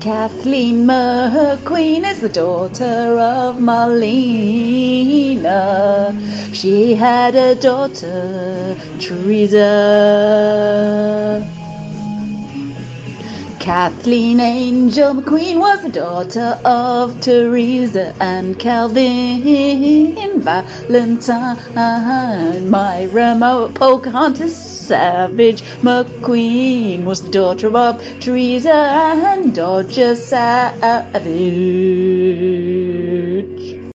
Kathleen McQueen is the daughter of Marlena. She had a daughter, Theresa. Kathleen Angel McQueen was the daughter of Theresa and Calvin Valentine. My Mo- Pocahontas Savage McQueen was the daughter of Theresa and Dodger Savage.